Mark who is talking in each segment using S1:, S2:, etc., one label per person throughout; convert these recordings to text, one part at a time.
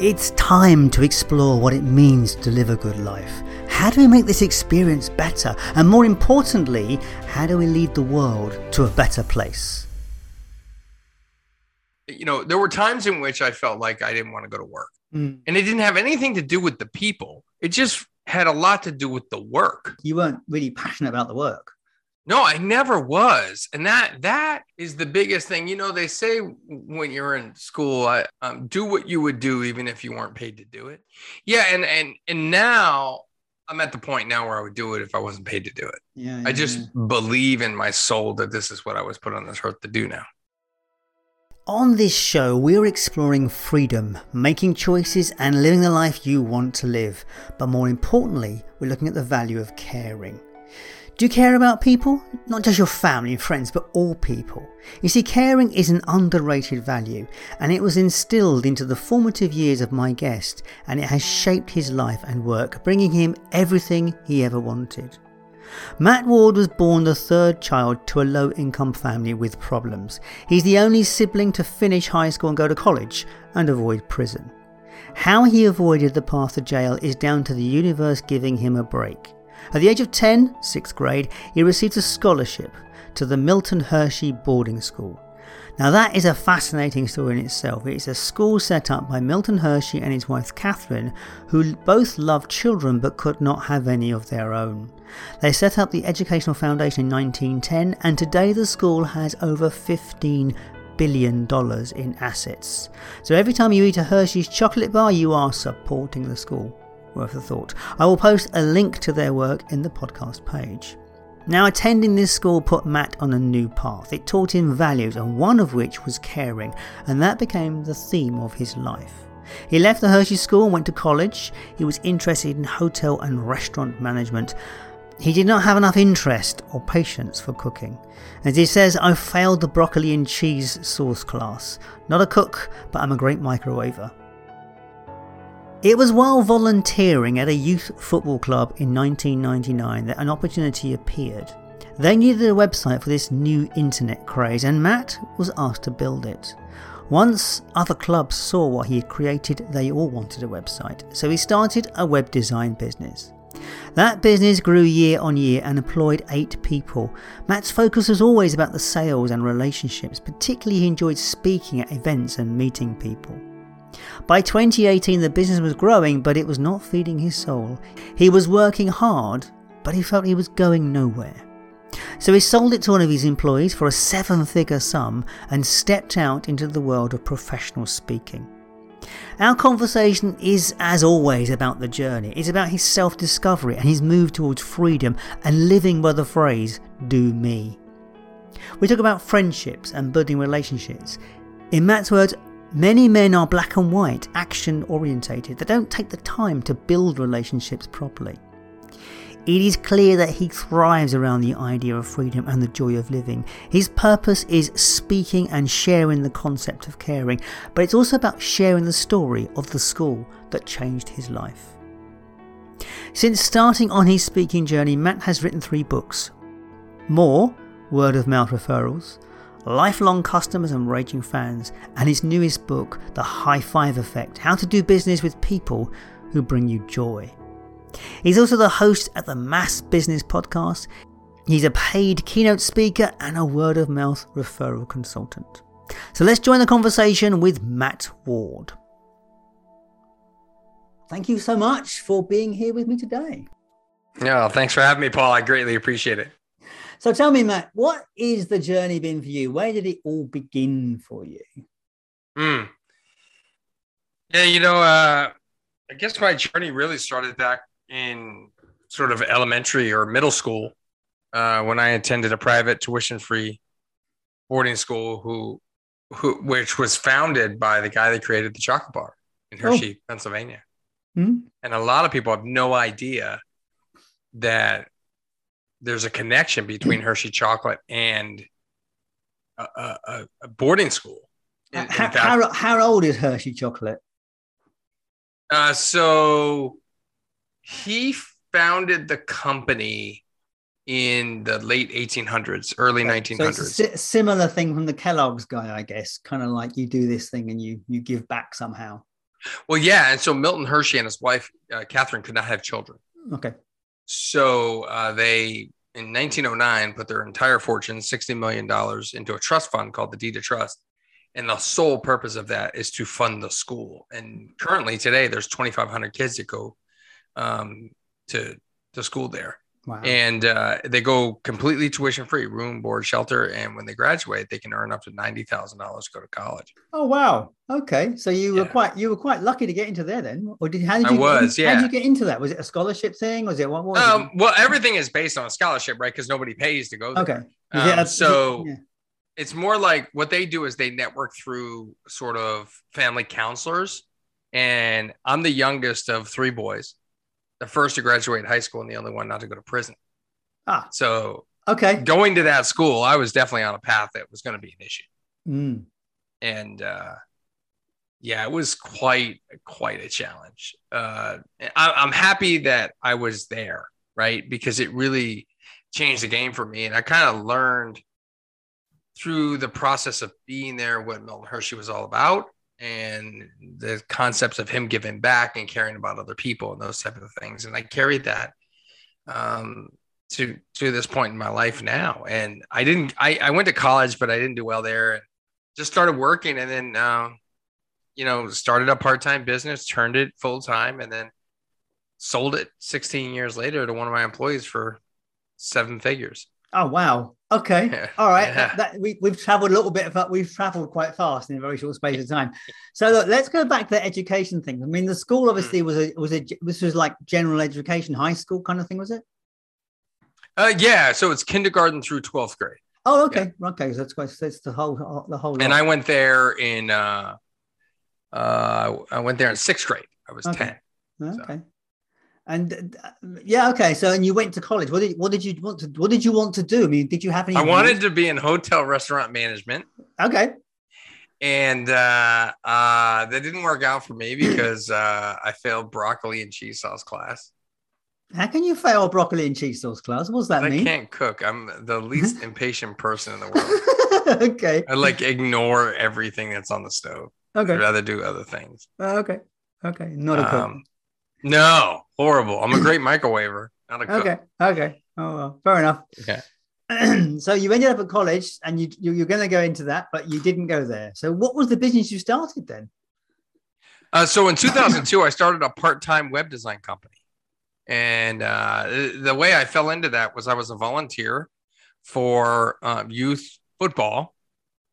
S1: It's time to explore what it means to live a good life. How do we make this experience better? And more importantly, how do we lead the world to a better place?
S2: You know, there were times in which I felt like I didn't want to go to work.
S1: Mm.
S2: And it didn't have anything to do with the people. It just had a lot to do with the work.
S1: You weren't really passionate about the work.
S2: No, I never was, and that that is the biggest thing. You know, they say when you're in school, I, um, do what you would do even if you weren't paid to do it. Yeah, and and and now I'm at the point now where I would do it if I wasn't paid to do it.
S1: Yeah,
S2: I just believe in my soul that this is what I was put on this earth to do now.
S1: On this show, we're exploring freedom, making choices, and living the life you want to live. But more importantly, we're looking at the value of caring. Do you care about people? Not just your family and friends, but all people. You see, caring is an underrated value, and it was instilled into the formative years of my guest, and it has shaped his life and work, bringing him everything he ever wanted. Matt Ward was born the third child to a low income family with problems. He's the only sibling to finish high school and go to college and avoid prison. How he avoided the path to jail is down to the universe giving him a break. At the age of 10, 6th grade, he received a scholarship to the Milton Hershey boarding school. Now, that is a fascinating story in itself. It's a school set up by Milton Hershey and his wife Catherine, who both loved children but could not have any of their own. They set up the Educational Foundation in 1910, and today the school has over 15 billion dollars in assets. So every time you eat a Hershey's chocolate bar, you are supporting the school. Worth a thought. I will post a link to their work in the podcast page. Now, attending this school put Matt on a new path. It taught him values, and one of which was caring, and that became the theme of his life. He left the Hershey School and went to college. He was interested in hotel and restaurant management. He did not have enough interest or patience for cooking. As he says, I failed the broccoli and cheese sauce class. Not a cook, but I'm a great microwaver. It was while volunteering at a youth football club in 1999 that an opportunity appeared. They needed a website for this new internet craze, and Matt was asked to build it. Once other clubs saw what he had created, they all wanted a website, so he started a web design business. That business grew year on year and employed eight people. Matt's focus was always about the sales and relationships, particularly he enjoyed speaking at events and meeting people. By 2018, the business was growing, but it was not feeding his soul. He was working hard, but he felt he was going nowhere. So he sold it to one of his employees for a seven figure sum and stepped out into the world of professional speaking. Our conversation is, as always, about the journey. It's about his self discovery and his move towards freedom and living by the phrase, do me. We talk about friendships and building relationships. In Matt's words, Many men are black and white, action orientated. They don't take the time to build relationships properly. It is clear that he thrives around the idea of freedom and the joy of living. His purpose is speaking and sharing the concept of caring, but it's also about sharing the story of the school that changed his life. Since starting on his speaking journey, Matt has written three books. More word of mouth referrals, lifelong customers and raging fans, and his newest book, The High Five Effect How to Do Business with People Who Bring You Joy. He's also the host at the Mass Business Podcast. He's a paid keynote speaker and a word of mouth referral consultant. So let's join the conversation with Matt Ward. Thank you so much for being here with me today.
S2: Yeah, thanks for having me, Paul. I greatly appreciate it.
S1: So tell me, Matt, what is the journey been for you? Where did it all begin for you?
S2: Mm. Yeah, you know, uh, I guess my journey really started back in sort of elementary or middle school uh, when I attended a private tuition-free boarding school, who, who, which was founded by the guy that created the chocolate bar in Hershey, oh. Pennsylvania.
S1: Mm-hmm.
S2: And a lot of people have no idea that there's a connection between Hershey chocolate and a, a, a boarding school. In- in
S1: how, how, how old is Hershey chocolate?
S2: uh, so he founded the company in the late 1800s, early
S1: So
S2: 1900s.
S1: it's a si- similar thing from the Kellogg's guy, I guess. Kind of like you do this thing and you you give back somehow.
S2: well, yeah. And so Milton Hershey and his wife, uh, Catherine, could not have children.
S1: Okay.
S2: So uh, they, in 1909, put their entire fortune, $60 million, into a trust fund called the Deed of Trust. And the sole purpose of that is to fund the school. And currently, today, there's 2,500 kids that go um, to, to school there.
S1: Wow.
S2: And uh, they go completely tuition free, room, board, shelter. And when they graduate, they can earn up to $90,000 to go to college.
S1: oh wow. Okay. So you were quite you were quite lucky to get into there then, or did how did you?
S2: I was,
S1: How
S2: yeah.
S1: did you get into that? Was it a scholarship thing? Was it what was
S2: Um, well, everything is based on a scholarship, right? Because nobody pays to go there.
S1: Okay.
S2: Um,
S1: it a-
S2: so
S1: yeah.
S2: it's more like what they do is they network through sort of family counselors. And I'm the youngest of three boys, the first to graduate high school and the only one not to go to prison.
S1: Ah.
S2: So
S1: Okay.
S2: going to that school, I was definitely on a path that was going to be an issue.
S1: Mm.
S2: And uh, yeah, it was quite quite a challenge. Uh, I, I'm happy that I was there, right? Because it really changed the game for me, and I kind of learned through the process of being there what Milton Hershey was all about, and the concepts of him giving back and caring about other people and those type of things. And I carried that um, to to this point in my life now. And I didn't. I, I went to college, but I didn't do well there. Just started working, and then um, you know started a part time business, turned it full time, and then sold it 16 years later to one of my employees for seven figures.
S1: Oh wow. Okay. All right.
S2: Yeah.
S1: That, that- we, we've traveled a little bit. Of, we've traveled quite fast in a very short space of time. So look, let's go back to the education thing. I mean, the school obviously
S2: Hmm.
S1: was a was a this was like general education, high school kind of thing, was it?
S2: Uh, yeah, so it's kindergarten through 12th grade.
S1: Oh, okay. Okay. So that's quite that's the whole the whole.
S2: and
S1: lot.
S2: I went there in uh, uh, I went there in sixth grade. I was
S1: Okay.
S2: ten.
S1: Okay. And uh, yeah, okay. So and you went to college. What did what did you want to what did you want to do? I mean, did you have any?
S2: I wanted to be in hotel restaurant management,
S1: Okay.
S2: and uh, uh, that didn't work out for me because uh, I failed broccoli and cheese sauce class.
S1: How can you fail broccoli and cheese sauce class? What does that mean?
S2: I can't cook. I'm the least impatient person in the world.
S1: okay.
S2: I like ignore everything that's on the stove.
S1: Okay.
S2: I'd rather do other things.
S1: Uh, okay. Okay. Not a cook.
S2: Um, no, horrible. I'm a great microwaver, not a cook.
S1: Okay. Okay. Oh, well, fair enough.
S2: Okay.
S1: so you ended up at college, and you, you you're going to go into that, but you didn't go there. So what was the business you started then?
S2: Uh, so in 2002, I started a part-time web design company, and uh, the- the way I fell into that was I was a volunteer for uh, youth football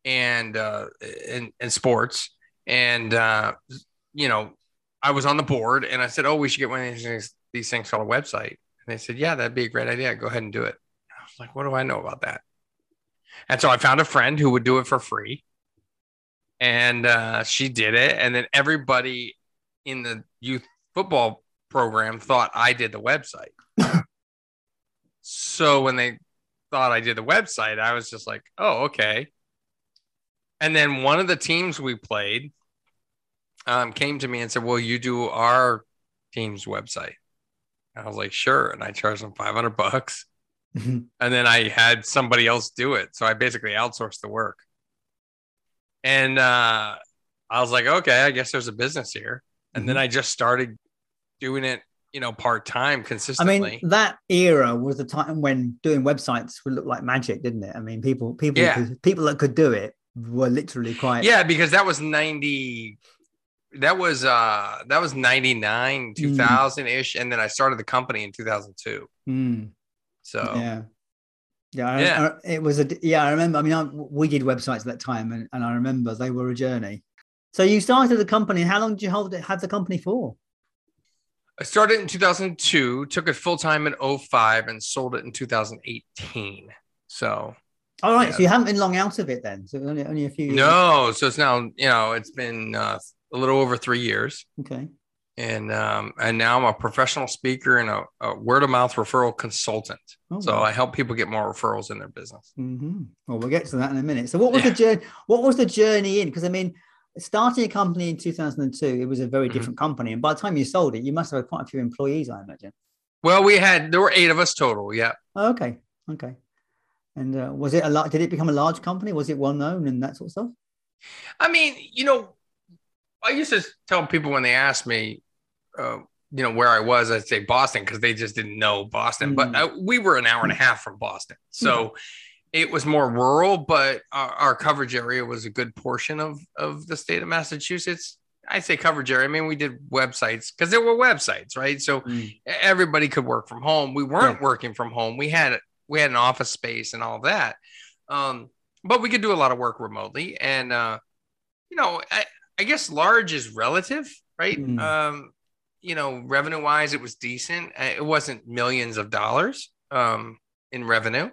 S2: and uh, and, and sports, and uh, you know I was on the board, and I said, "Oh, we should get one of these things, these things called a website." And they said, "Yeah, that'd be a great idea. Go ahead and do it." I was like, "What do I know about that?" And so I found a friend who would do it for free and uh, she did it. And then everybody in the youth football program thought I did the website. so when they thought I did the website, I was just like, oh, okay. And then one of the teams we played um, came to me and said, Will you do our team's website? I was like, sure. And I charged them 500 bucks. And then I had somebody else do it. So I basically outsourced the work. And uh, I was like, okay, I guess there's a business here. And then I just started doing it, you know, part time consistently.
S1: I mean, that era was the time when doing websites would look like magic, didn't it? I mean, people, people,
S2: Yeah.
S1: could, people that could do it were literally quite.
S2: yeah, because that was 90. That was uh that was 99, 2000 ish. And then I started the company in 2002.
S1: Mm,
S2: So
S1: yeah. Yeah, I,
S2: Yeah.
S1: I- it was a yeah. I remember. I mean, I, we did websites at that time, and, and I remember they were a journey. So you started the company. How long did you hold it? Have the company for?
S2: I started in 2002, took it full time in 05 and sold it in 2018. So
S1: All right,
S2: Yeah.
S1: so you haven't been long out of it then. So only only a few. Years.
S2: no, so it's now, you know, it's been uh, a little over three years.
S1: Okay.
S2: and um, and now I'm a professional speaker and a, a word of mouth referral consultant. Oh, so wow. I help people get more referrals in their business.
S1: Mm-hmm. Well, we'll get to that in a minute. So what was yeah. the journey? What was the journey in? Because I mean, starting a company in 2002, it was a very mm-hmm. different company, and by the time you sold it, you must have had quite a few employees, I imagine.
S2: Well, we had there were eight of us total. Yeah.
S1: Oh, okay. Okay. And uh, was it a lot? Did it become a large company? Was it well known and that sort of stuff?
S2: I mean, you know, I used to tell people when they asked me, uh, you know, where I was, I'd say Boston because they just didn't know Boston. Mm. But uh, we were an hour and a half from Boston, so it was more rural. But our, our, coverage area was a good portion of of the state of Massachusetts. I say coverage area. I mean, we did websites because there were websites, right? So mm. everybody could work from home. We weren't yeah. working from home. We had we had an office space and all that. Um, but we could do a lot of work remotely. And uh, you know, I, I guess large is relative, right? Mm. Um, you know, revenue wise, it was decent. Uh, it wasn't millions of dollars um, in revenue,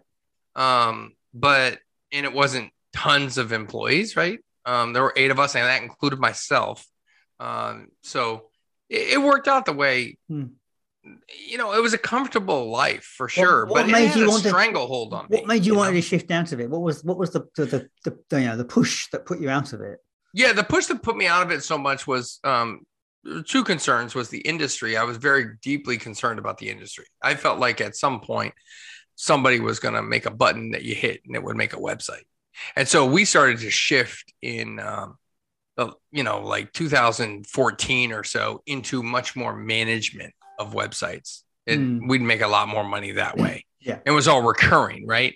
S2: um, but and it wasn't tons of employees, right? Um, there were eight of us, and that included myself. Um, so it, it, worked out the way. Hmm. You know, it was a comfortable life for sure, what, what but made you want a stranglehold on
S1: what me.
S2: What
S1: made you, you want to shift out of it? What was what was the the, the the, you know the push that put you out of it?
S2: Yeah, the push that put me out of it so much was um, two concerns was the industry. I was very deeply concerned about the industry. I felt like at some point somebody was going to make a button that you hit and it would make a website. And so we started to shift in, um, you know, like 2014 or so into much more management of websites. It, mm. We'd make a lot more money that way.
S1: Yeah.
S2: It was all recurring, right?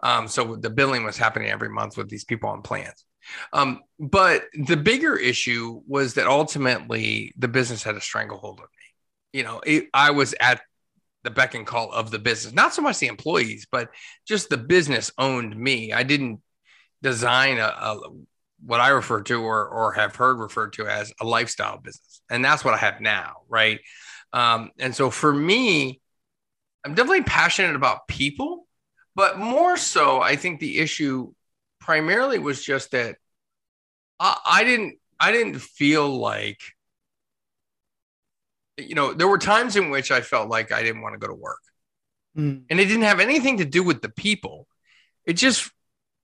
S2: Um, so the billing was happening every month with these people on plans. Um, but the bigger issue was that ultimately the business had a stranglehold on me. You know, it, I was at the beck and call of the business, not so much the employees, but just the business owned me. I didn't design a, a what I refer to or, or have heard referred to as a lifestyle business. And that's what I have now. Right. Um, and so for me, I'm definitely passionate about people, but more so, I think the issue primarily was just that I, I didn't I didn't feel like you know there were times in which I felt like I didn't want to go to work, mm. and it didn't have anything to do with the people. It just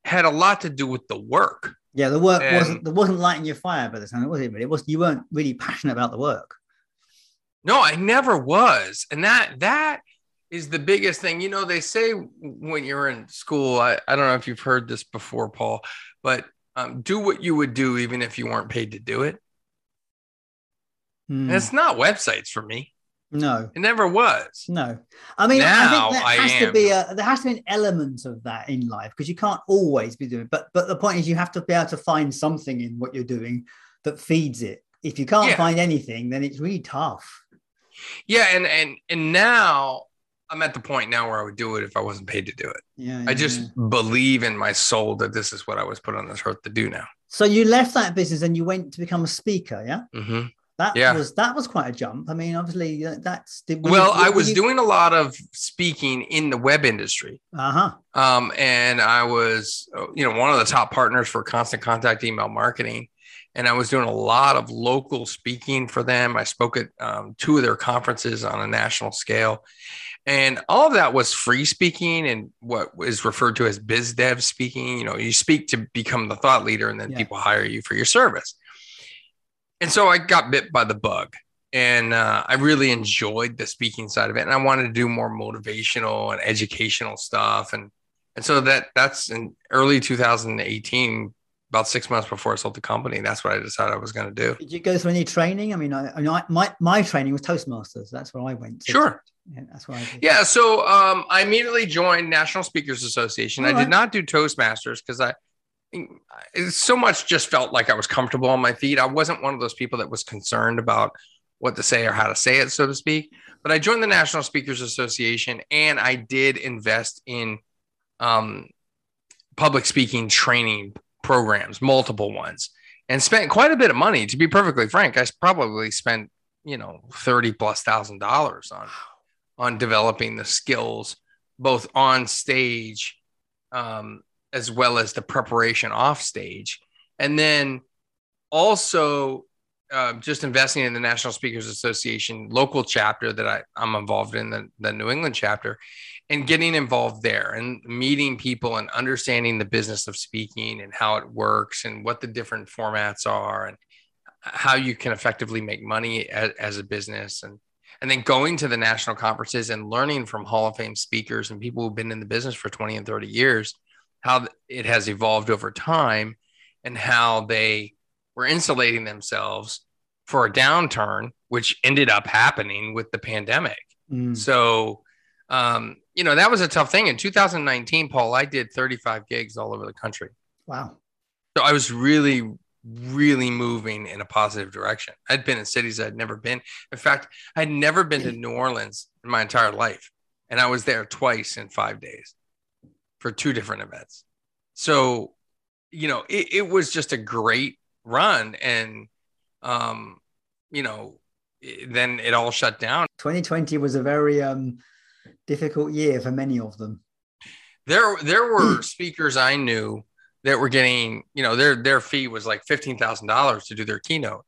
S2: had a lot to do with the work.
S1: Yeah, the work and, wasn't there wasn't lighting your fire by the time, it was it? But it was you weren't really passionate about the work.
S2: No, I never was, and that that is the biggest thing. You know, they say when you're in school, I, I don't know if you've heard this before, Paul, but um, do what you would do even if you weren't paid to do it. Mm. it's not websites for me.
S1: No,
S2: it never was.
S1: No, I mean, now I think there has to be a there has to be an element of that in life because you can't always be doing. But but the point is, you have to be able to find something in what you're doing that feeds it. If you can't yeah. find anything, then it's really tough.
S2: Yeah, and and and now I'm at the point now where I would do it if I wasn't paid to do it.
S1: Yeah,
S2: yeah I just
S1: yeah.
S2: believe in my soul that this is what I was put on this earth to do now.
S1: So you left that business and you went to become a speaker, yeah?
S2: Mm-hmm.
S1: That
S2: yeah.
S1: was that was quite a jump. I mean, obviously, that's
S2: did, well. You, I was you... doing a lot of speaking in the web industry.
S1: Uh huh.
S2: Um, and I was, you know, one of the top partners for Constant Contact Email Marketing and I was doing a lot of local speaking for them. I spoke at um, two of their conferences on a national scale, and all of that was free speaking and what is referred to as biz dev speaking. You know, you speak to become the thought leader, and then yeah. people hire you for your service. And so I got bit by the bug, and uh, I really enjoyed the speaking side of it, and I wanted to do more motivational and educational stuff, and and so that that's in early 2018 about six months before I sold the company. That's what I decided I was going to do.
S1: Did you go through any training? I mean, I, I, mean, I, my my training was Toastmasters. That's where I went.
S2: To. Sure.
S1: Yeah, that's why.
S2: Yeah. So um, I immediately joined National Speakers Association. All I right. did not do Toastmasters because I so much just felt like I was comfortable on my feet. I wasn't one of those people that was concerned about what to say or how to say it, so to speak. But I joined the National Speakers Association and I did invest in um, public speaking training programs, multiple ones, and spent quite a bit of money. To be perfectly frank, I probably spent you know thirty plus thousand dollars on on developing the skills both on stage um, as well as the preparation off stage, and then also uh, just investing in the National Speakers Association local chapter that I, I'm involved in, the, the New England chapter, and getting involved there and meeting people and understanding the business of speaking and how it works and what the different formats are and how you can effectively make money as, as a business and and then going to the national conferences and learning from hall of fame speakers and people who've been in the business for 20 and 30 years how it has evolved over time and how they were insulating themselves for a downturn which ended up happening with the pandemic mm. so um, you know that was a tough thing in 2019 paul i did 35 gigs all over the country
S1: wow
S2: so i was really really moving in a positive direction. I'd been in cities I'd never been. In fact, I'd never been to New Orleans in my entire life. And I was there twice in five days for two different events. So, you know, it, it was just a great run. And, um, you know, then it all shut down.
S1: 2020 was a very um, difficult year for many of them.
S2: There, there were speakers I knew that were getting, you know, their their fee was like fifteen thousand dollars to do their keynote,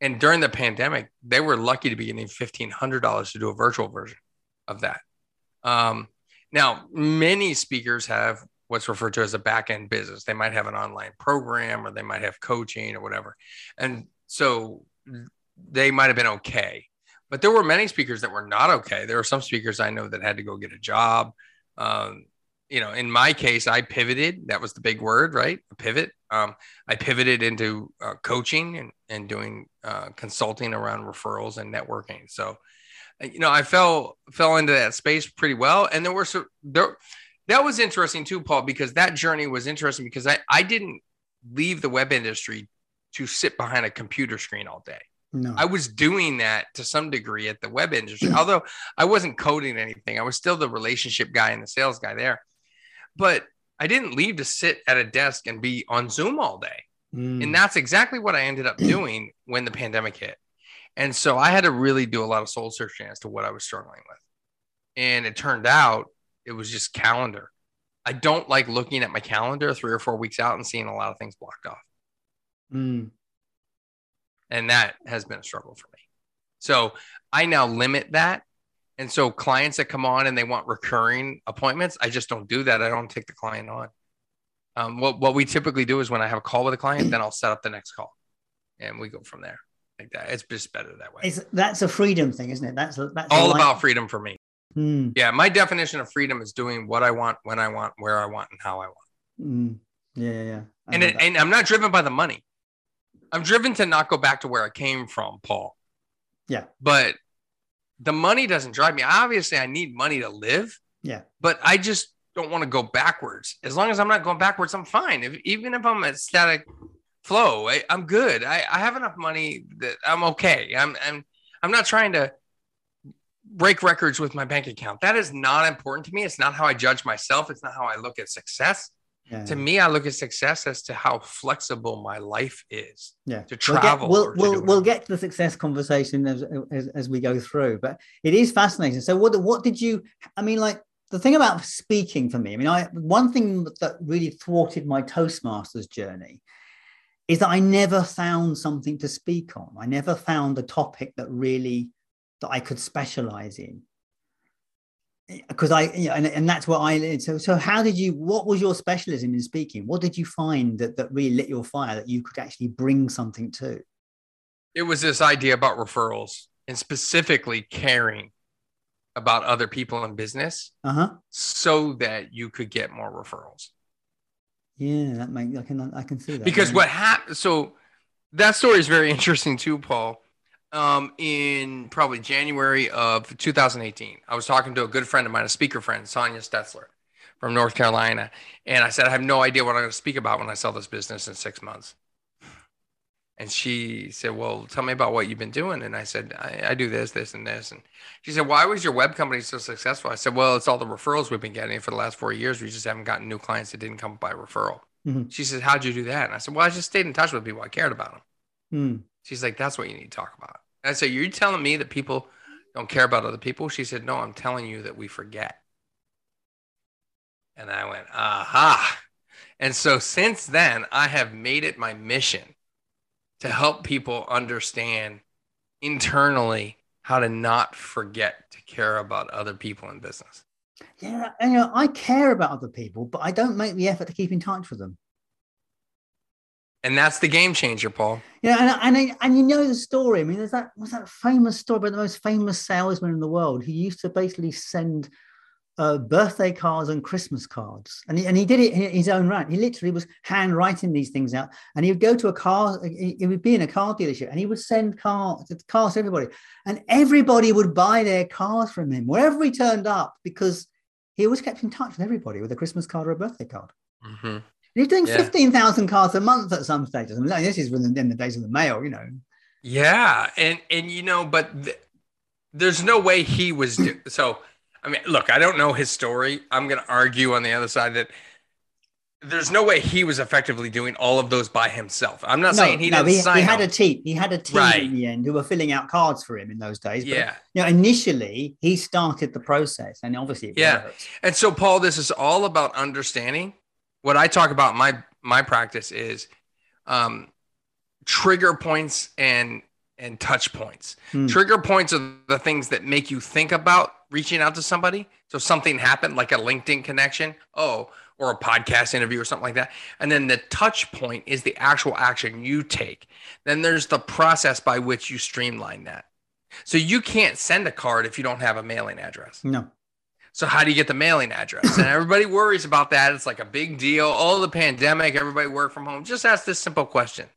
S2: and during the pandemic, they were lucky to be getting fifteen hundred dollars to do a virtual version of that. Um, now, many speakers have what's referred to as a back end business. They might have an online program, or they might have coaching, or whatever, and so they might have been okay. But there were many speakers that were not okay. There were some speakers I know that had to go get a job. Um, you know, in my case, I pivoted. That was the big word, right? A pivot. Um, I pivoted into uh, coaching and, and doing uh, consulting around referrals and networking. So, uh, you know, I fell fell into that space pretty well. And there were some there. That was interesting too, Paul, because that journey was interesting because I I didn't leave the web industry to sit behind a computer screen all day. No. I was doing that to some degree at the web industry, although I wasn't coding anything. I was still the relationship guy and the sales guy there but I didn't leave to sit at a desk and be on Zoom all day. Mm. And that's exactly what I ended up doing when the pandemic hit. And so I had to really do a lot of soul searching as to what I was struggling with. And it turned out it was just calendar. I don't like looking at my calendar three or four weeks out and seeing a lot of things blocked off. Mm. And that has been a struggle for me. So I now limit that and so clients that come on and they want recurring appointments, I just don't do that. I don't take the client on. Um, what, what we typically do is when I have a call with a client, then I'll set up the next call and we go from there like that. It's just better that way.
S1: It's, that's a freedom thing, isn't it? That's, that's
S2: all about freedom for me. Hmm. Yeah. My definition of freedom is doing what I want, when I want, where I want, and how I want.
S1: Hmm. Yeah. Yeah. yeah.
S2: And, it, and I'm not driven by the money. I'm driven to not go back to where I came from, Paul.
S1: Yeah.
S2: But the money doesn't drive me. Obviously, I need money to live.
S1: Yeah.
S2: But I just don't want to go backwards. As long as I'm not going backwards, I'm fine. If, even if I'm at static flow, I, am good. I, I have enough money that I'm okay. I'm, I'm, I'm not trying to break records with my bank account. That is not important to me. It's not how I judge myself. It's not how I look at success. Yeah. To me, I look at success as to how flexible my life is.
S1: Yeah,
S2: to travel.
S1: We'll get, we'll, we'll, we'll, get to the success conversation as, as, as we go through, but it is fascinating. So, what what did you? I mean, like the thing about speaking for me. I mean, I one thing that really thwarted my Toastmasters journey is that I never found something to speak on. I never found a topic that really that I could specialize in because I, you know, and, and that's what I, so, so how did you, what was your specialism in speaking? What did you find that, that really lit your fire that you could actually bring something to?
S2: It was this idea about referrals and specifically caring about other people in business
S1: uh-huh.
S2: so that you could get more referrals.
S1: Yeah, that makes, I can, I can see that.
S2: Because yeah. what happened, so that story is very interesting too, Paul um, in probably January of 2018. I was talking to a good friend of mine, a speaker friend, Sonia Stetzler from North Carolina. And I said, I have no idea what I'm going to speak about when I sell this business in six months. And she said, Well, tell me about what you've been doing. And I said, I, I, do this, this, and this. And she said, Why was your web company so successful? I said, Well, it's all the referrals we've been getting for the last four years. We just haven't gotten new clients that didn't come by referral. Mm-hmm. She said, How'd you do that? And I said, Well, I just stayed in touch with people. I cared about them. Mm. She's like, that's what you need to talk about. And I said, You're telling me that people don't care about other people? She said, No, I'm telling you that we forget. And I went, Aha. And so since then, I have made it my mission to help people understand internally how to not forget to care about other people in business.
S1: Yeah, and, you know, I care about other people, but I don't make the effort to keep in touch with them.
S2: And that's the game changer, Paul.
S1: Yeah, and and, and you know the story. I mean, there's that was that famous story about the most famous salesman in the world who used to basically send uh, birthday cards and Christmas cards, and he, and he did it in his own right. He literally was handwriting these things out, and he would go to a car. He would be in a car dealership, and he would send cars cars to everybody, and everybody would buy their cars from him wherever he turned up because he always kept in touch with everybody with a Christmas card or a birthday card.
S2: Mm-hmm.
S1: He's doing
S2: Yeah.
S1: 15,000 cards a month at some stages. I mean, this is within the days of the mail, you know.
S2: Yeah, and and you know, but th- there's no way he was do- so. I mean, look, I don't know his story. I'm going to argue on the other side that there's no way he was effectively doing all of those by himself. I'm not saying he
S1: no,
S2: didn't
S1: he,
S2: sign
S1: he had a team. He had a team
S2: Right.
S1: in the end who were filling out cards for him in those days. But,
S2: yeah,
S1: you know, initially he started the process, and obviously
S2: Yeah.
S1: worked.
S2: and so Paul, this is all about understanding. What I talk about my my practice is um, trigger points and and touch points.
S1: Hmm.
S2: Trigger points are the things that make you think about reaching out to somebody. So something happened, like a LinkedIn connection, oh, or a podcast interview or something like that. And then the touch point is the actual action you take. Then there's the process by which you streamline that. So you can't send a card if you don't have a mailing address.
S1: No.
S2: So how do you get the mailing address? And everybody worries about that. It's like a big deal. Oh, the pandemic, everybody work from home. Just ask this simple question.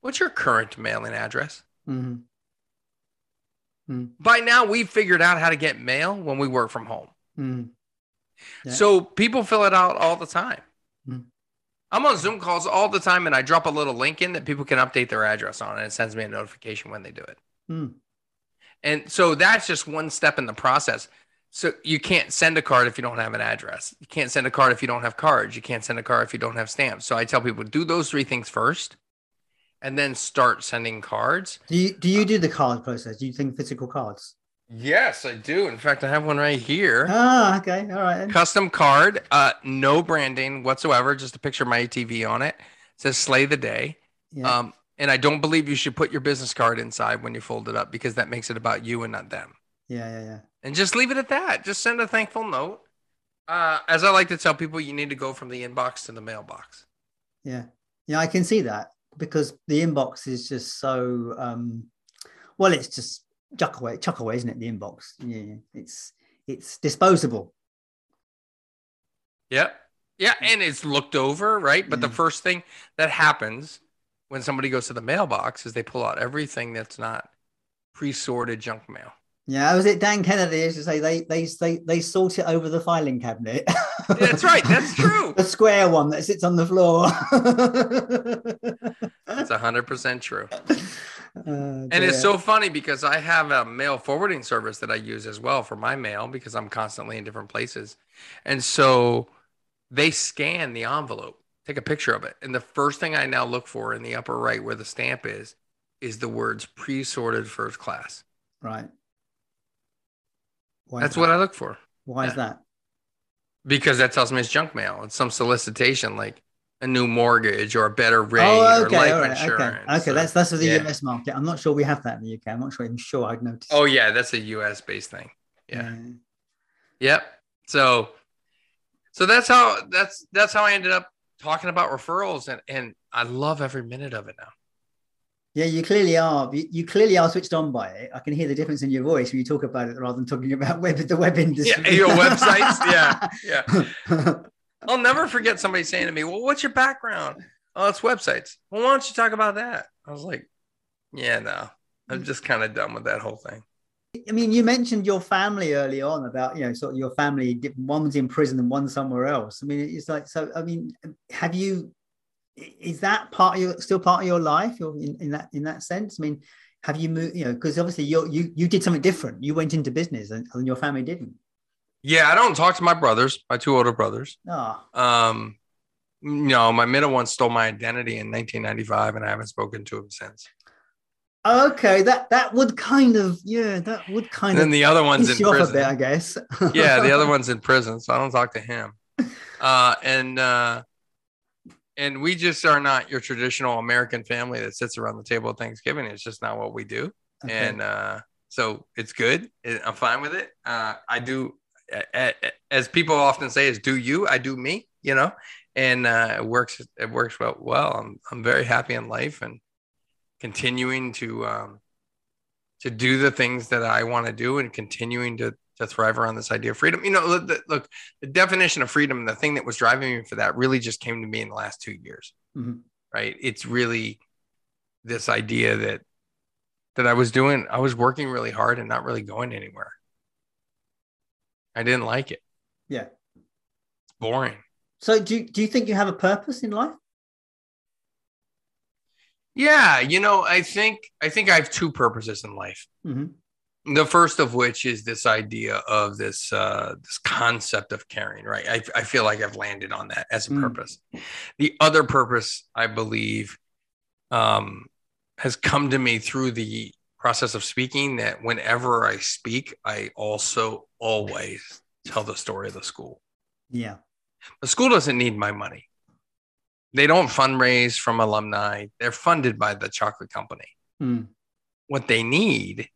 S2: What's your current mailing address?
S1: Mhm.
S2: By now we've figured out how to get mail when we work from home.
S1: Mhm. Yeah.
S2: So people fill it out all the time.
S1: Mhm.
S2: I'm on Zoom calls all the time and I drop a little link in that people can update their address on and it sends me a notification when they do it.
S1: Mm.
S2: And so that's just one step in the process. So you can't send a card if you don't have an address. You can't send a card if you don't have cards. You can't send a card if you don't have stamps. So I tell people do those three things first and then start sending cards.
S1: Do you do you do the card process? Do you think physical cards?
S2: Yes, I do. In fact, I have one right here.
S1: Ah, okay, all right. Then.
S2: Custom card, uh, no branding whatsoever, just a picture of my ATV on it. It says slay the day.
S1: Yeah.
S2: Um, and I don't believe you should put your business card inside when you fold it up because that makes it about you and not them.
S1: Yeah, yeah, yeah.
S2: and just leave it at that. Just send a thankful note. Uh, as I like to tell people, you need to go from the inbox to the mailbox.
S1: Yeah. Yeah, I can see that because the inbox is just so um well, it's just chuck away, chuck away, isn't it? The inbox. Yeah, it's it's disposable.
S2: Yeah, Yeah, and it's looked over, right? But the first thing that happens when somebody goes to the mailbox is they pull out everything that's not pre-sorted junk mail.
S1: Yeah, was it Dan Kennedy used to say they they they they sort it over the filing cabinet.
S2: That's right. That's true.
S1: the square one that sits on the floor.
S2: That's hundred percent true.
S1: Uh,
S2: And it's so funny because I have a mail forwarding service that I use as well for my mail because I'm constantly in different places. And so they scan the envelope, take a picture of it. And the first thing I now look for in the upper right where the stamp is, is the words pre sorted first class.
S1: right. Why
S2: That's
S1: that?
S2: what I look for
S1: Why is that?
S2: because that tells me it's junk mail. It's some solicitation like a new mortgage or a better oh, rate
S1: Oh,
S2: or
S1: okay,
S2: life
S1: all right,
S2: insurance.
S1: okay, okay.
S2: or-
S1: That's that's for the
S2: yeah.
S1: US market. I'm not sure we have that in the UK. I'm not sure. I'm sure I'd notice.
S2: Oh, yeah. That's a US based thing. Yeah.
S1: yeah.
S2: Yep. So so that's how that's that's how I ended up talking about referrals and and I love every minute of it now.
S1: Yeah, you clearly are. You, clearly are switched on by it. I can hear the difference in your voice when you talk about it rather than talking about web the web industry.
S2: Yeah, your websites. Yeah. Yeah. I'll never forget somebody saying to me, "Well, what's your background?" Oh, it's websites. Well, why don't you talk about that? I was like, "Yeah, no. I'm just kind of done with that whole thing."
S1: I mean, you mentioned your family early on about you know sort of your family. One's in prison and one somewhere else. I mean, it's like so. I mean, have you? Is that part of your still part of your life? Or in, in that in that sense? I mean, have you moved? You know, because obviously you you you did something different. You went into business and, and your family didn't.
S2: Yeah, I don't talk to my brothers, my two older brothers.
S1: Ah,
S2: Um, no, my middle one stole my identity in 1995, and I haven't spoken to him since.
S1: okay. That that would kind of yeah. That would kind
S2: And then
S1: of
S2: the other one's in
S1: you off a
S2: prison.
S1: bit, I guess.
S2: yeah, the other one's in prison, so I don't talk to him. Uh, and uh, and we just are not your traditional American family that sits around the table at Thanksgiving. It's just not what we do. Okay. And uh, so it's good. I'm fine with it. Uh, I do, as people often say, is do you? I do me. You know, and uh, it works. It works well. Well, I'm I'm very happy in life and continuing to um, to do the things that I want to do and continuing to to thrive around this idea of freedom. You know, look, the, look, the definition of freedom, the thing that was driving me for that, really just came to me in the last two years. Mm-hmm. Right? It's really this idea that that I was doing, I was working really hard and not really going anywhere. I didn't like it.
S1: Yeah.
S2: It's boring.
S1: So do you, do you think you have a purpose in life?
S2: Yeah, you know, I think I think I have two purposes in life. Mm-hmm. The first of which is this idea of this uh, this concept of caring, right? I, I feel like I've landed on that as a mm. purpose. The other purpose, I believe, um, has come to me through the process of speaking that whenever I speak, I also always tell the story of the school.
S1: Yeah.
S2: The school doesn't need my money. They don't fundraise from alumni. They're funded by the chocolate company. Mm. What they need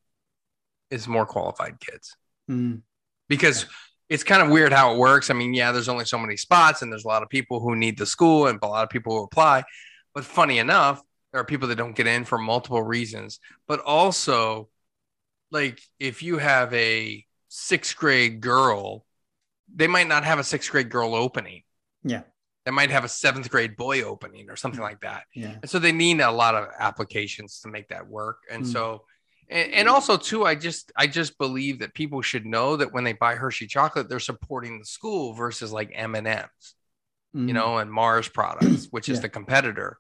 S2: is more qualified kids. Mm. Because it's kind of weird how it works. I mean, yeah, there's only so many spots and there's a lot of people who need the school and a lot of people who apply. But funny enough, there are people that don't get in for multiple reasons but also like if you have a sixth grade girl they might not have a sixth grade girl opening
S1: yeah
S2: they might have a seventh grade boy opening or something like that
S1: yeah
S2: and so they need a lot of applications to make that work and mm. so and, and also too i just i just believe that people should know that when they buy hershey chocolate they're supporting the school versus like m&ms mm. you know and mars products which is yeah. the competitor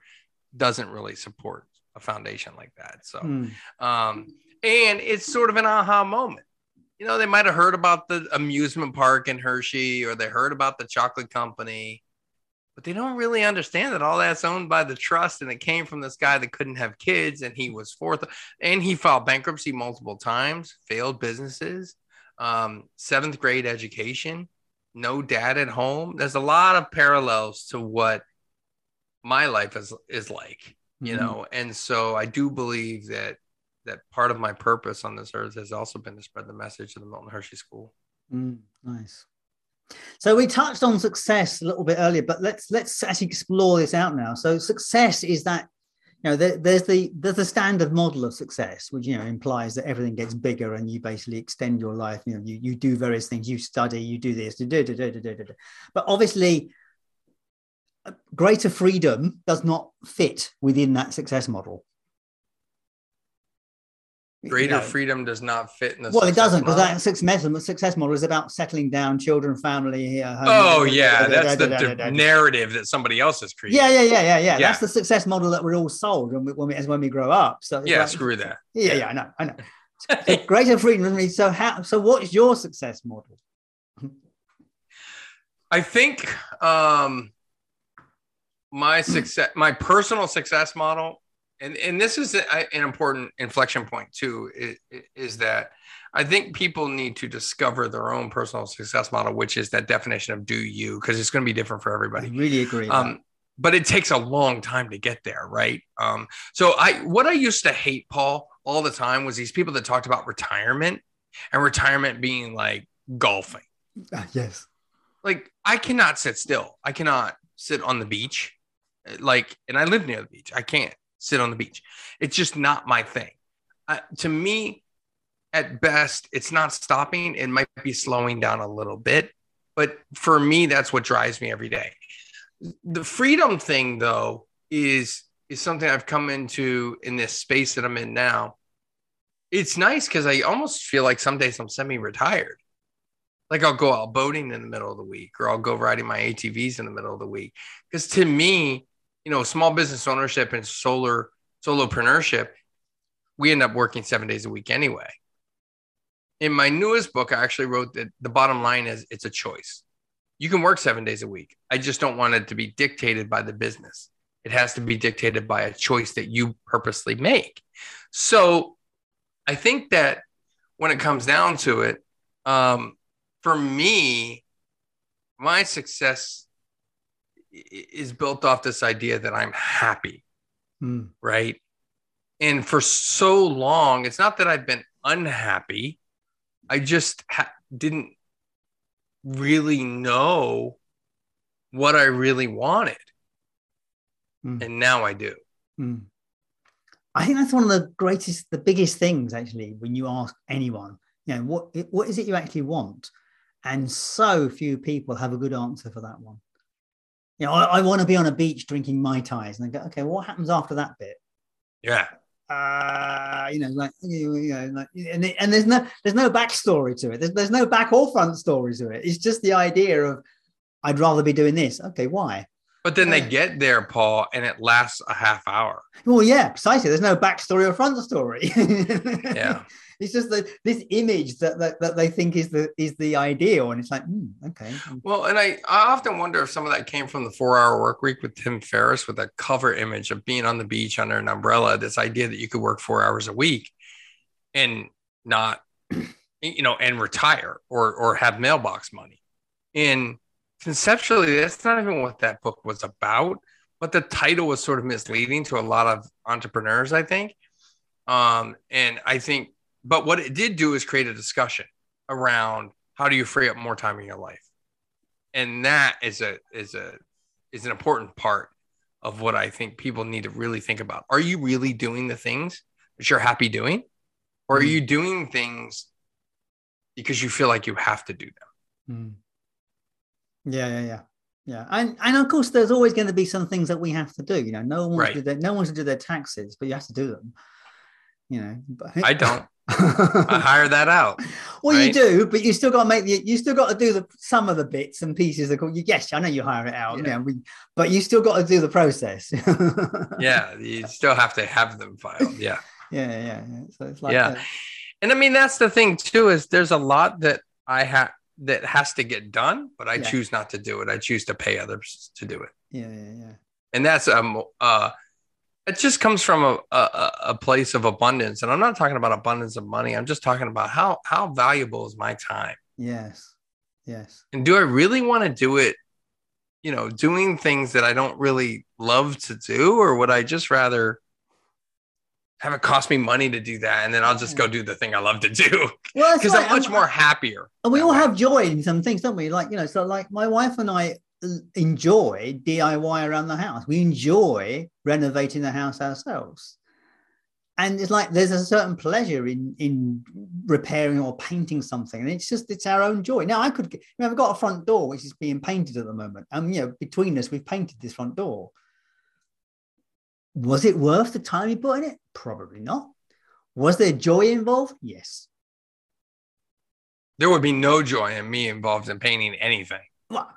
S2: doesn't really support a foundation like that. So, mm. um, and it's sort of an aha moment. You know, they might have heard about the amusement park in Hershey or they heard about the chocolate company, but they don't really understand that all that's owned by the trust and it came from this guy that couldn't have kids and he was fourth and he filed bankruptcy multiple times, failed businesses, um, seventh grade education, no dad at home. There's a lot of parallels to what my life is is like you mm-hmm. know and so i do believe that that part of my purpose on this earth has also been to spread the message of the milton hershey school
S1: mm, nice so we touched on success a little bit earlier but let's let's actually explore this out now. So success is that you know there, there's the there's the standard model of success which you know implies that everything gets bigger and you basically extend your life. You know you, you do various things. You study you do this but obviously uh, greater freedom does not fit within that success model.
S2: Greater you know, freedom does not fit in the.
S1: Well, it doesn't because that success success model is about settling down, children, family.
S2: Uh, oh yeah, that's the narrative that somebody else has created.
S1: Yeah, yeah, yeah, yeah, yeah. That's the success model that we're all sold when we, when we as when we grow up. So
S2: yeah, like, screw that.
S1: Yeah, yeah, I know, I know. so greater freedom. So how? So what's your success model?
S2: I think um, my success, my personal success model, and, and this is an important inflection point too, is, that I think people need to discover their own personal success model, which is that definition of do you, because it's going to be different for everybody.
S1: I really agree.
S2: Um, but it takes a long time to get there, right? Um, so I, what I used to hate, Paul, all the time was these people that talked about retirement and retirement being like golfing.
S1: Uh, yes.
S2: Like I cannot sit still. I cannot sit on the beach like, and I live near the beach. I can't sit on the beach. It's just not my thing. Uh, to me, at best, it's not stopping. It might be slowing down a little bit, but for me, that's what drives me every day. The freedom thing, though, is is something I've come into in this space that I'm in now. It's nice because I almost feel like some days I'm semi-retired. Like I'll go out boating in the middle of the week, or I'll go riding my ATVs in the middle of the week. Because to me, you know, small business ownership and solar solopreneurship, we end up working seven days a week anyway. In my newest book, I actually wrote that the bottom line is it's a choice. You can work seven days a week. I just don't want it to be dictated by the business. It has to be dictated by a choice that you purposely make. So I think that when it comes down to it, um, for me, my success is built off this idea that I'm happy,
S1: Mm.
S2: right? And for so long, it's not that I've been unhappy. I just ha- didn't really know what I really wanted.
S1: Mm.
S2: And now I do.
S1: Mm. I think that's one of the greatest, the biggest things actually, when you ask anyone, you know, what what is it you actually want? And so few people have a good answer for that one. You know, I, I want to be on a beach drinking mai tais, and I go, okay, what happens after that bit?
S2: Yeah.
S1: Uh, you know, like you, you know, like, and, it- and there's no there's no backstory to it. There's, there's no back or front story to it. It's just the idea of I'd rather be doing this. Okay, why?
S2: But then they get there, Paul, and it lasts a half hour.
S1: Well, yeah, precisely. There's no backstory or front story.
S2: Yeah.
S1: it's just that this image that, that that they think is the is the ideal, and it's like, hmm, okay,
S2: Well, and I, I often wonder if some of that came from the four hour work week with Tim Ferriss with that cover image of being on the beach under an umbrella, this idea that you could work four hours a week and not, you know, and retire or or have mailbox money. And conceptually, that's not even what that book was about. But the title was sort of misleading to a lot of entrepreneurs, I think. Um, and I think, but what it did do is create a discussion around how do you free up more time in your life and that is a is a is an important part of what I think people need to really think about. Are you really doing the things that you're happy doing, or are
S1: Mm.
S2: you doing things because you feel like you have to do them?
S1: Hmm. Yeah, yeah, yeah, yeah, and and of course, there's always going to be some things that we have to do. You know, no one wants to do their, no one to do their taxes, but you have to do them. You know, but,
S2: I don't. I hire that out.
S1: well, you do, but you still got to make the you still got to do the some of the bits and pieces. That you yes, I know you hire it out,
S2: Yeah.
S1: yeah, we, but you still got to do the process.
S2: Yeah, you still have to have them filed. Yeah.
S1: yeah, yeah, yeah. So it's like
S2: Yeah. And I mean, that's the thing too, is there's a lot that I have that has to get done, but I
S1: Yeah.
S2: choose not to do it. I choose to pay others to do it.
S1: yeah, yeah, yeah.
S2: and that's um uh it just comes from a, a a place of abundance and i'm not talking about abundance of money i'm just talking about how how valuable is my time
S1: Yes, yes.
S2: and do i really want to do it you know doing things that i don't really love to do or would i just rather have it cost me money to do that and then i'll just go do the thing i love to do
S1: Well,
S2: because
S1: right,
S2: i'm much
S1: and-
S2: more happier
S1: And we all
S2: way.
S1: have joy in some things, don't we? Like, you know, so like my wife and I uh, enjoy DIY around the house. We enjoy renovating the house ourselves. And it's like there's a certain pleasure in in repairing or painting something. And it's just it's our own joy. Now I could you know, I've got a front door which is being painted at the moment. And you know, between us, we've painted this front door. Was it worth the time you put in it? Probably not. Was there joy involved? Yes.
S2: there would be no joy in me involved in painting anything
S1: well,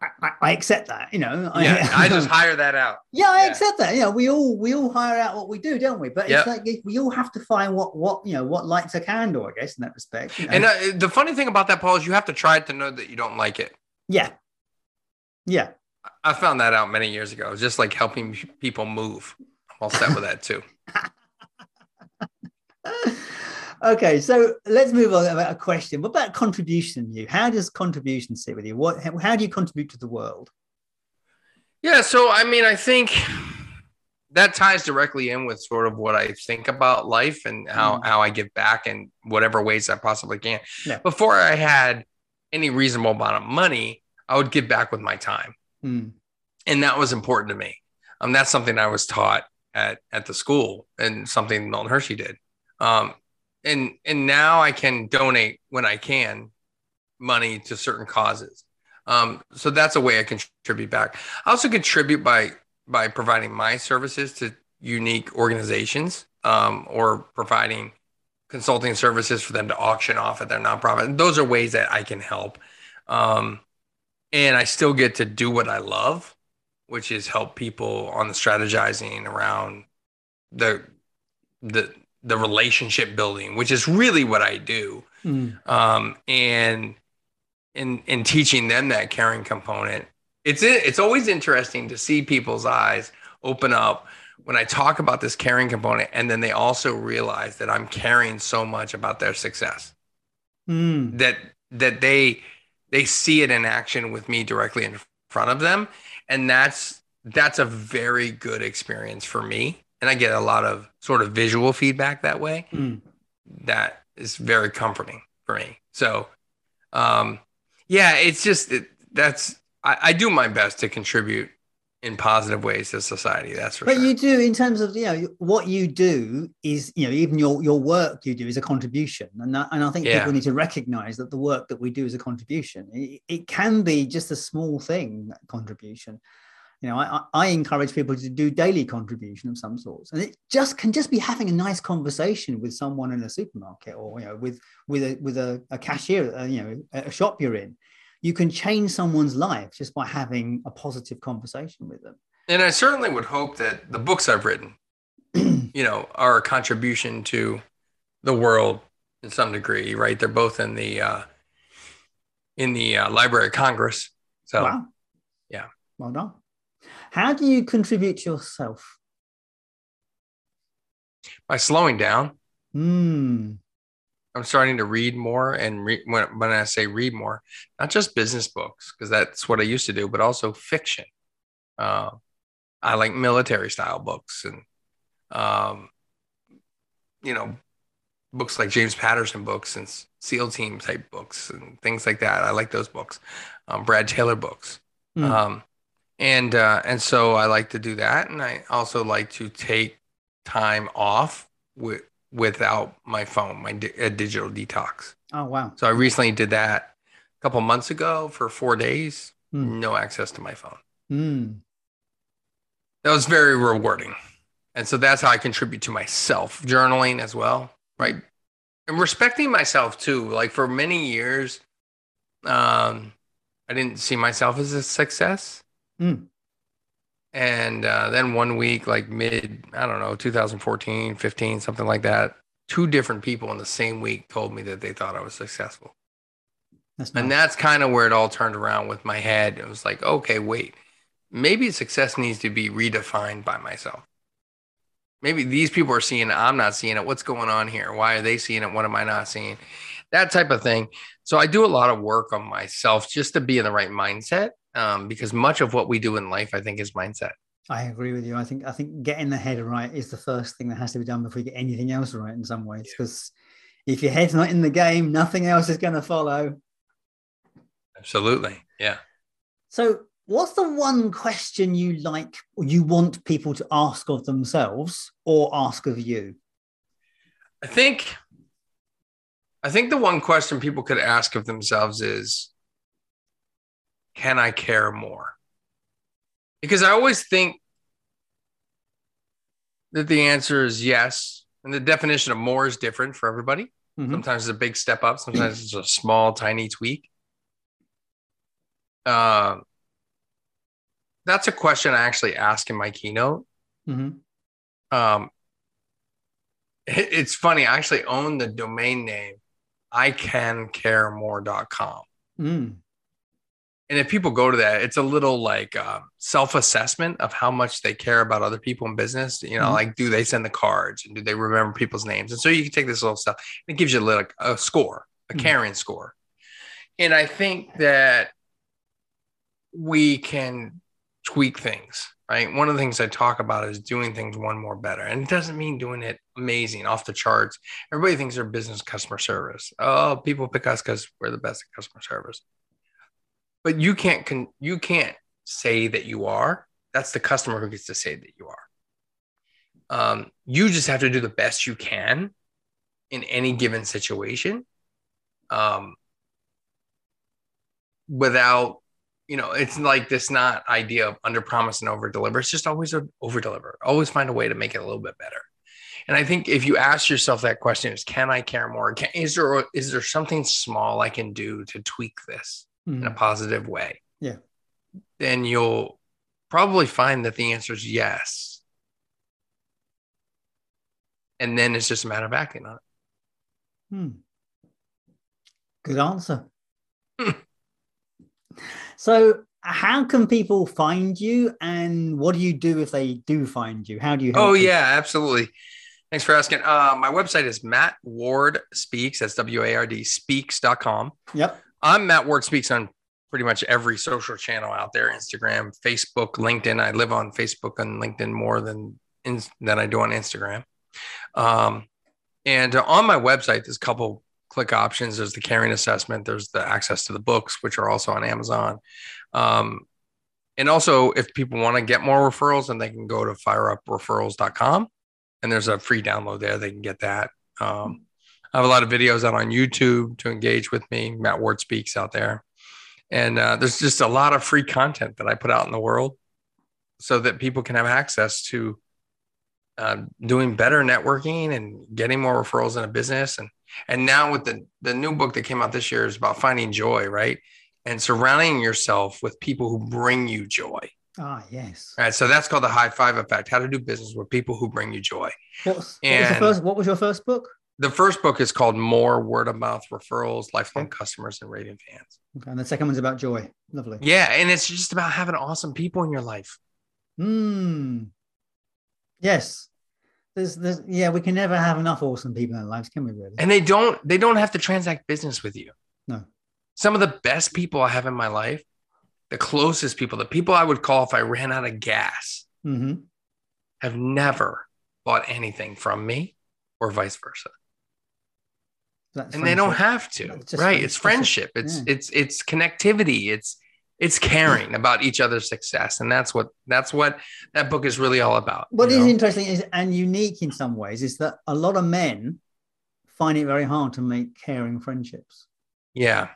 S1: I, I, I accept that, you know.
S2: yeah i just hire that out
S1: yeah, I
S2: yeah.
S1: accept that. You know, we all we all hire out what we do, don't we? But
S2: Yep.
S1: it's like we all have to find what what you know what lights a candle, I guess, in that respect. you know.
S2: And uh, the funny thing about that, Paul, is you have to try it to know that you don't like it.
S1: yeah, yeah,
S2: I found that out many years ago. It's just like helping people move. I'm all set with that too.
S1: okay, so let's move on about a question. What about contribution? You, how does contribution sit with you? What how, how do you contribute to the world?
S2: Yeah. So, I mean, I think that ties directly in with sort of what I think about life and how,
S1: Mm.
S2: how I give back in whatever ways I possibly can.
S1: Yeah.
S2: Before I had any reasonable amount of money, I would give back with my time.
S1: Hmm,
S2: and that was important to me. Um, that's something I was taught at at the school, and something Milton Hershey did. Um, and and now I can donate when I can money to certain causes. Um, so that's a way I contribute back. I also contribute by by providing my services to unique organizations um, or providing consulting services for them to auction off at their nonprofit. Those are ways that I can help. Um, and I still get to do what I love, which is help people on the strategizing around the the the relationship building, which is really what I do,
S1: hmm,
S2: um, and in in teaching them that caring component. It's it's always interesting to see people's eyes open up when I talk about this caring component, and then they also realize that I'm caring so much about their success
S1: hmm.
S2: that that they they see it in action with me directly in front of them. And that's that's a very good experience for me. And I get a lot of sort of visual feedback that way.
S1: Mm.
S2: That is very comforting for me. So um yeah, it's just it, that's I, I do my best to contribute in positive ways to society. That's for
S1: But
S2: sure.
S1: you do in terms of you know what you do is you know even your your work you do is a contribution, and that, and I think
S2: Yeah.
S1: people need to recognise that the work that we do is a contribution. It, it can be just a small thing contribution. You know, I, I I encourage people to do daily contribution of some sorts, and it just can just be having a nice conversation with someone in a supermarket or you know with with a with a, a cashier, uh, you know, a shop you're in. You can change someone's life just by having a positive conversation with them.
S2: and I certainly would hope that the books I've written, you know, are a contribution to the world in some degree, right? They're both in the uh, in the uh, Library of Congress. So
S1: Wow.
S2: yeah.
S1: Well done. How do you contribute to yourself?
S2: by slowing down,
S1: Hmm.
S2: I'm starting to read more. And re- when, when I say read more, not just business books, because that's what I used to do, but also fiction. Uh, I like military style books and, um, you know, books like James Patterson books and SEAL team type books and things like that. I like those books. Um, Brad Taylor books.
S1: Hmm.
S2: Um, and uh, and so I like to do that, and I also like to take time off with without my phone, my di- a digital detox.
S1: oh wow.
S2: So I recently did that a couple months ago for four days,
S1: Hmm.
S2: no access to my phone.
S1: Hmm.
S2: That was very rewarding, and so that's how I contribute to myself, journaling as well, right? And respecting myself too. Like for many years, um, I didn't see myself as a success.
S1: Hmm.
S2: And uh, then one week, like mid, I don't know, 2014, 15, something like that, two different people in the same week told me that they thought I was successful.
S1: That's nice.
S2: And that's kind of where it all turned around with my head. It was like, okay, wait, maybe success needs to be redefined by myself. Maybe these people are seeing it, I'm not seeing it. What's going on here? Why are they seeing it? What am I not seeing? That type of thing. So I do a lot of work on myself just to be in the right mindset um, because much of what we do in life, I think, is mindset.
S1: I agree with you. I think I think getting the head right is the first thing that has to be done before you get anything else right in some ways. Because if your head's not in the game, nothing else is going to follow.
S2: Absolutely. Yeah.
S1: So, what's the one question you like or you want people to ask of themselves or ask of you?
S2: I think I think the one question people could ask of themselves is can I care more? Because I always think that the answer is yes. And the definition of more is different for everybody.
S1: Mhm.
S2: Sometimes it's a big step up, sometimes it's a small, tiny tweak. Uh, that's a question I actually ask in my keynote.
S1: Mhm.
S2: Um, it- it's funny. I actually own the domain name icancaremore.com.
S1: Mm.
S2: And if people go to that, it's a little like uh, self assessment of how much they care about other people in business. You know,
S1: Mhm.
S2: like do they send the cards and do they remember people's names? And so you can take this little stuff and it gives you a little a score, a
S1: Mhm.
S2: caring score. And I think that we can tweak things, right? One of the things I talk about is doing things one more better. And it doesn't mean doing it amazing, off the charts. Everybody thinks they're business customer service. Oh, people pick us because we're the best at customer service. But you can't con- you can't say that you are. That's the customer who gets to say that you are. Um, you just have to do the best you can in any given situation. Um, without you know, it's like this not idea of under promise and over deliver. It's just always over deliver. Always find a way to make it a little bit better. And I think if you ask yourself that question, is can I care more? Can, is there is there something small I can do to tweak this in a
S1: Mm.
S2: positive way?
S1: Yeah.
S2: Then you'll probably find that the answer is yes. And then it's just a matter of acting on it.
S1: Hmm. Good answer. so, how can people find you, and what do you do if they do find you? How do you?
S2: Oh
S1: people?
S2: yeah, absolutely. Thanks for asking. Uh, my website is Matt Ward Speaks. That's W A R D speaks.com.
S1: Yep.
S2: I'm Matt Ward Speaks on pretty much every social channel out there Instagram, Facebook, LinkedIn. I live on Facebook and LinkedIn more than, than I do on Instagram. Um, and on my website, there's a couple click options. There's the caring assessment, there's the access to the books, which are also on Amazon. Um, and also, if people want to get more referrals, then they can go to fireupreferrals.com and there's a free download there. They can get that. Um, I have a lot of videos out on YouTube to engage with me. Matt Ward speaks out there. And uh, there's just a lot of free content that I put out in the world so that people can have access to uh, doing better networking and getting more referrals in a business. And and now with the the new book that came out this year is about finding joy, right? And surrounding yourself with people who bring you joy.
S1: Ah, yes.
S2: All right. So that's called the high five effect. How to do business with people who bring you joy.
S1: What, was, the first, what was your first book?
S2: The first book is called More Word of Mouth Referrals, Lifelong okay. Customers, and Raving Fans.
S1: Okay. And the second one's about joy. Lovely.
S2: Yeah. And it's just about having awesome people in your life.
S1: Hmm. Yes. There's, there's, yeah, we can never have enough awesome people in our lives, can we really?
S2: And they don't, they don't have to transact business with you.
S1: No.
S2: Some of the best people I have in my life, the closest people, the people I would call if I ran out of gas,
S1: mm-hmm.
S2: have never bought anything from me or vice versa. And they don't have to, right? It's friendship. It's yeah. it's it's connectivity. It's it's caring about each other's success and that's what that's what that book is really all about
S1: what is know? interesting is and unique in some ways is that a lot of men find it very hard to make caring friendships
S2: yeah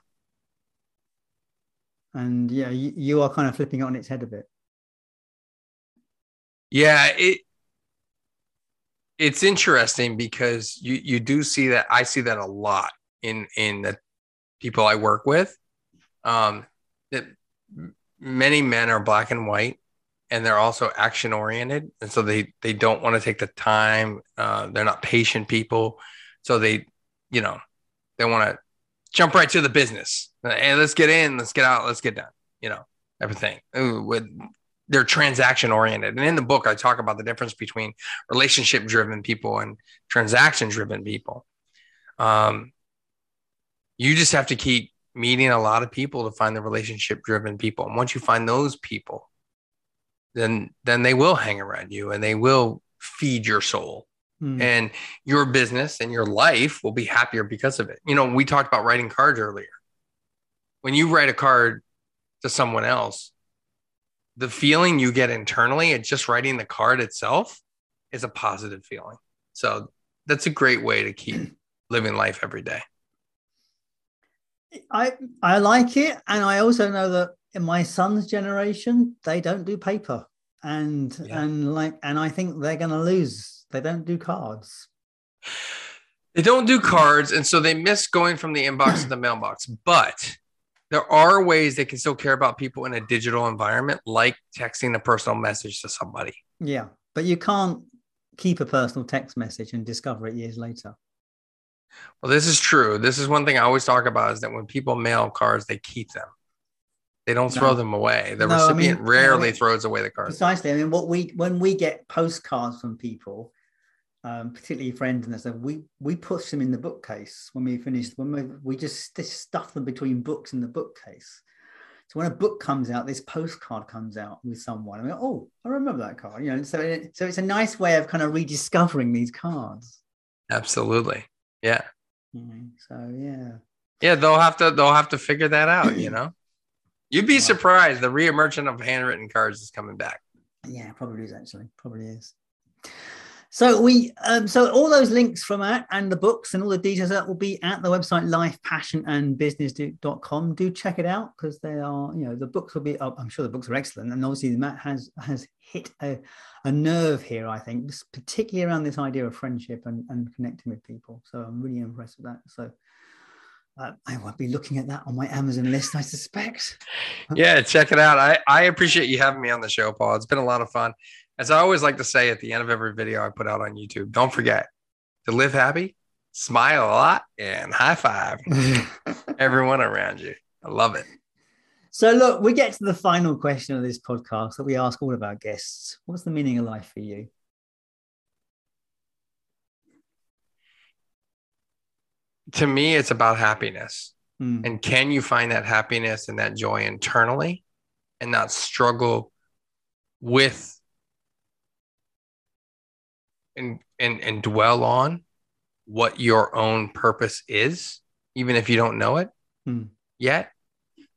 S1: and yeah you, you are kind of flipping it on its head a bit
S2: yeah it it's interesting because you you do see that i see that a lot in in the people i work with um that many men are black and white and they're also action oriented. And so they they don't want to take the time uh, they're not patient people. So they you know they want to jump right to the business. Hey let's get in let's get out let's get done you know everything Ooh, with they're transaction oriented and in the book i talk about the difference between relationship driven people and transaction driven people um, you just have to keep meeting a lot of people to find the relationship driven people. And once you find those people, then then they will hang around you and they will feed your soul. Mm. And your business and your life will be happier because of it. You know, we talked about writing cards earlier. When you write a card to someone else, the feeling you get internally at just writing the card itself is a positive feeling. So that's a great way to keep living life every day.
S1: I I like it, and I also know that in my son's generation, they don't do paper, and yeah. and like, and I think they're going to lose. They don't do cards.
S2: They don't do cards, and so they miss going from the inbox to the mailbox. But there are ways they can still care about people in a digital environment, like texting a personal message to somebody.
S1: Yeah, but you can't keep a personal text message and discover it years later.
S2: Well, this is true. This is one thing I always talk about is that when people mail cards, they keep them. They don't throw no. them away. The no, recipient I mean, rarely I mean, throws away the cards.
S1: Precisely. I mean, what we when we get postcards from people, um, particularly friends and stuff, we we push them in the bookcase when we finished. When we we just, just stuff them between books in the bookcase. So when a book comes out, this postcard comes out with someone. I mean, oh, I remember that card. You know, so it, so it's a nice way of kind of rediscovering these cards.
S2: Absolutely. Yeah.
S1: So yeah.
S2: Yeah, they'll have to they'll have to figure that out, you know. You'd be surprised the reemergence of handwritten cards is coming back.
S1: Yeah, probably is actually. Probably is. So we um, so all those links from that and the books and all the details that will be at the website lifepassionandbusiness.com. Do check it out because they are, you know, the books will be I'm sure the books are excellent. And obviously Matt has has hit a, a nerve here, I think, particularly around this idea of friendship and, and connecting with people. So I'm really impressed with that. So uh, I will be looking at that on my Amazon list, I suspect.
S2: yeah, check it out. I, I appreciate you having me on the show, Paul. It's been a lot of fun as I always like to say at the end of every video I put out on YouTube, don't forget to live happy, smile a lot, and high five everyone around you. I love it.
S1: So, look, we get to the final question of this podcast that we ask all of our guests What's the meaning of life for you?
S2: To me, it's about happiness.
S1: Mm.
S2: And can you find that happiness and that joy internally and not struggle with and and and dwell on what your own purpose is, even if you don't know it
S1: Mm.
S2: yet?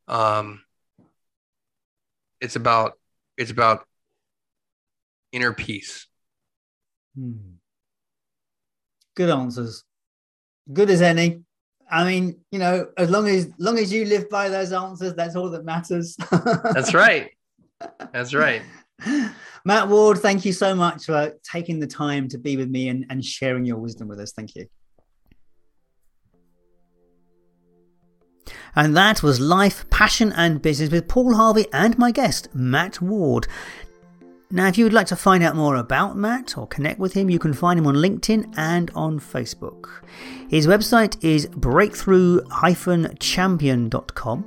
S2: Um it's about it's about inner peace.
S1: Hmm. Good answers. Good as any. I mean, you know, as long as long as you live by those answers, that's all that matters.
S2: That's right. That's right.
S1: Matt Ward, thank you so much for taking the time to be with me and, and sharing your wisdom with us. Thank you. And that was Life, Passion and Business with Paul Harvey and my guest, Matt Ward. Now, if you would like to find out more about Matt or connect with him, you can find him on LinkedIn and on Facebook. His website is breakthrough-champion.com,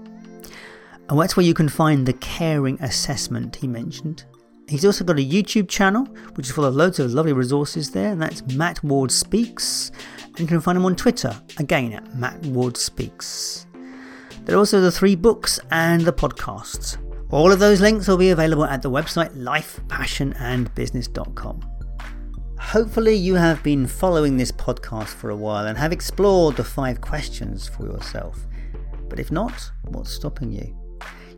S1: and that's where you can find the caring assessment he mentioned. He's also got a YouTube channel, which is full of loads of lovely resources there, and that's Matt Ward Speaks. And you can find him on Twitter, again at Matt Ward Speaks. There are also the three books and the podcasts. All of those links will be available at the website lifepassionandbusiness.com. Hopefully, you have been following this podcast for a while and have explored the five questions for yourself. But if not, what's stopping you?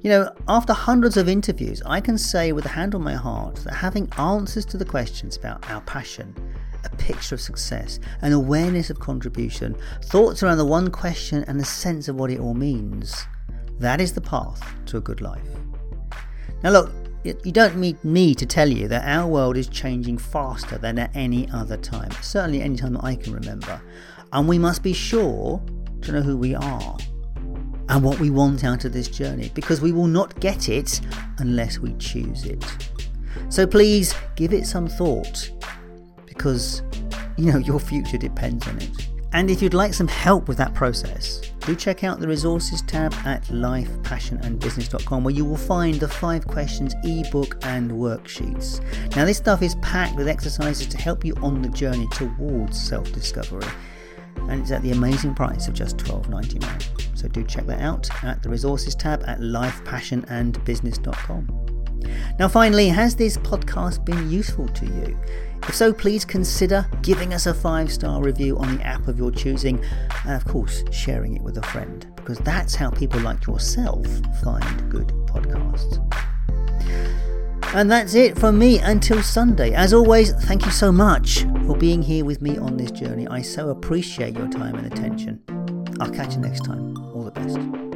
S1: You know, after hundreds of interviews, I can say with a hand on my heart that having answers to the questions about our passion, a picture of success, an awareness of contribution, thoughts around the one question, and a sense of what it all means, that is the path to a good life. Now, look, you don't need me to tell you that our world is changing faster than at any other time, certainly any time that I can remember. And we must be sure to know who we are and what we want out of this journey because we will not get it unless we choose it. So please give it some thought because you know your future depends on it. And if you'd like some help with that process, do check out the resources tab at lifepassionandbusiness.com where you will find the five questions ebook and worksheets. Now, this stuff is packed with exercises to help you on the journey towards self discovery, and it's at the amazing price of just $12.99. So, do check that out at the resources tab at lifepassionandbusiness.com. Now, finally, has this podcast been useful to you? If so, please consider giving us a five star review on the app of your choosing, and of course, sharing it with a friend, because that's how people like yourself find good podcasts. And that's it from me until Sunday. As always, thank you so much for being here with me on this journey. I so appreciate your time and attention. I'll catch you next time. All the best.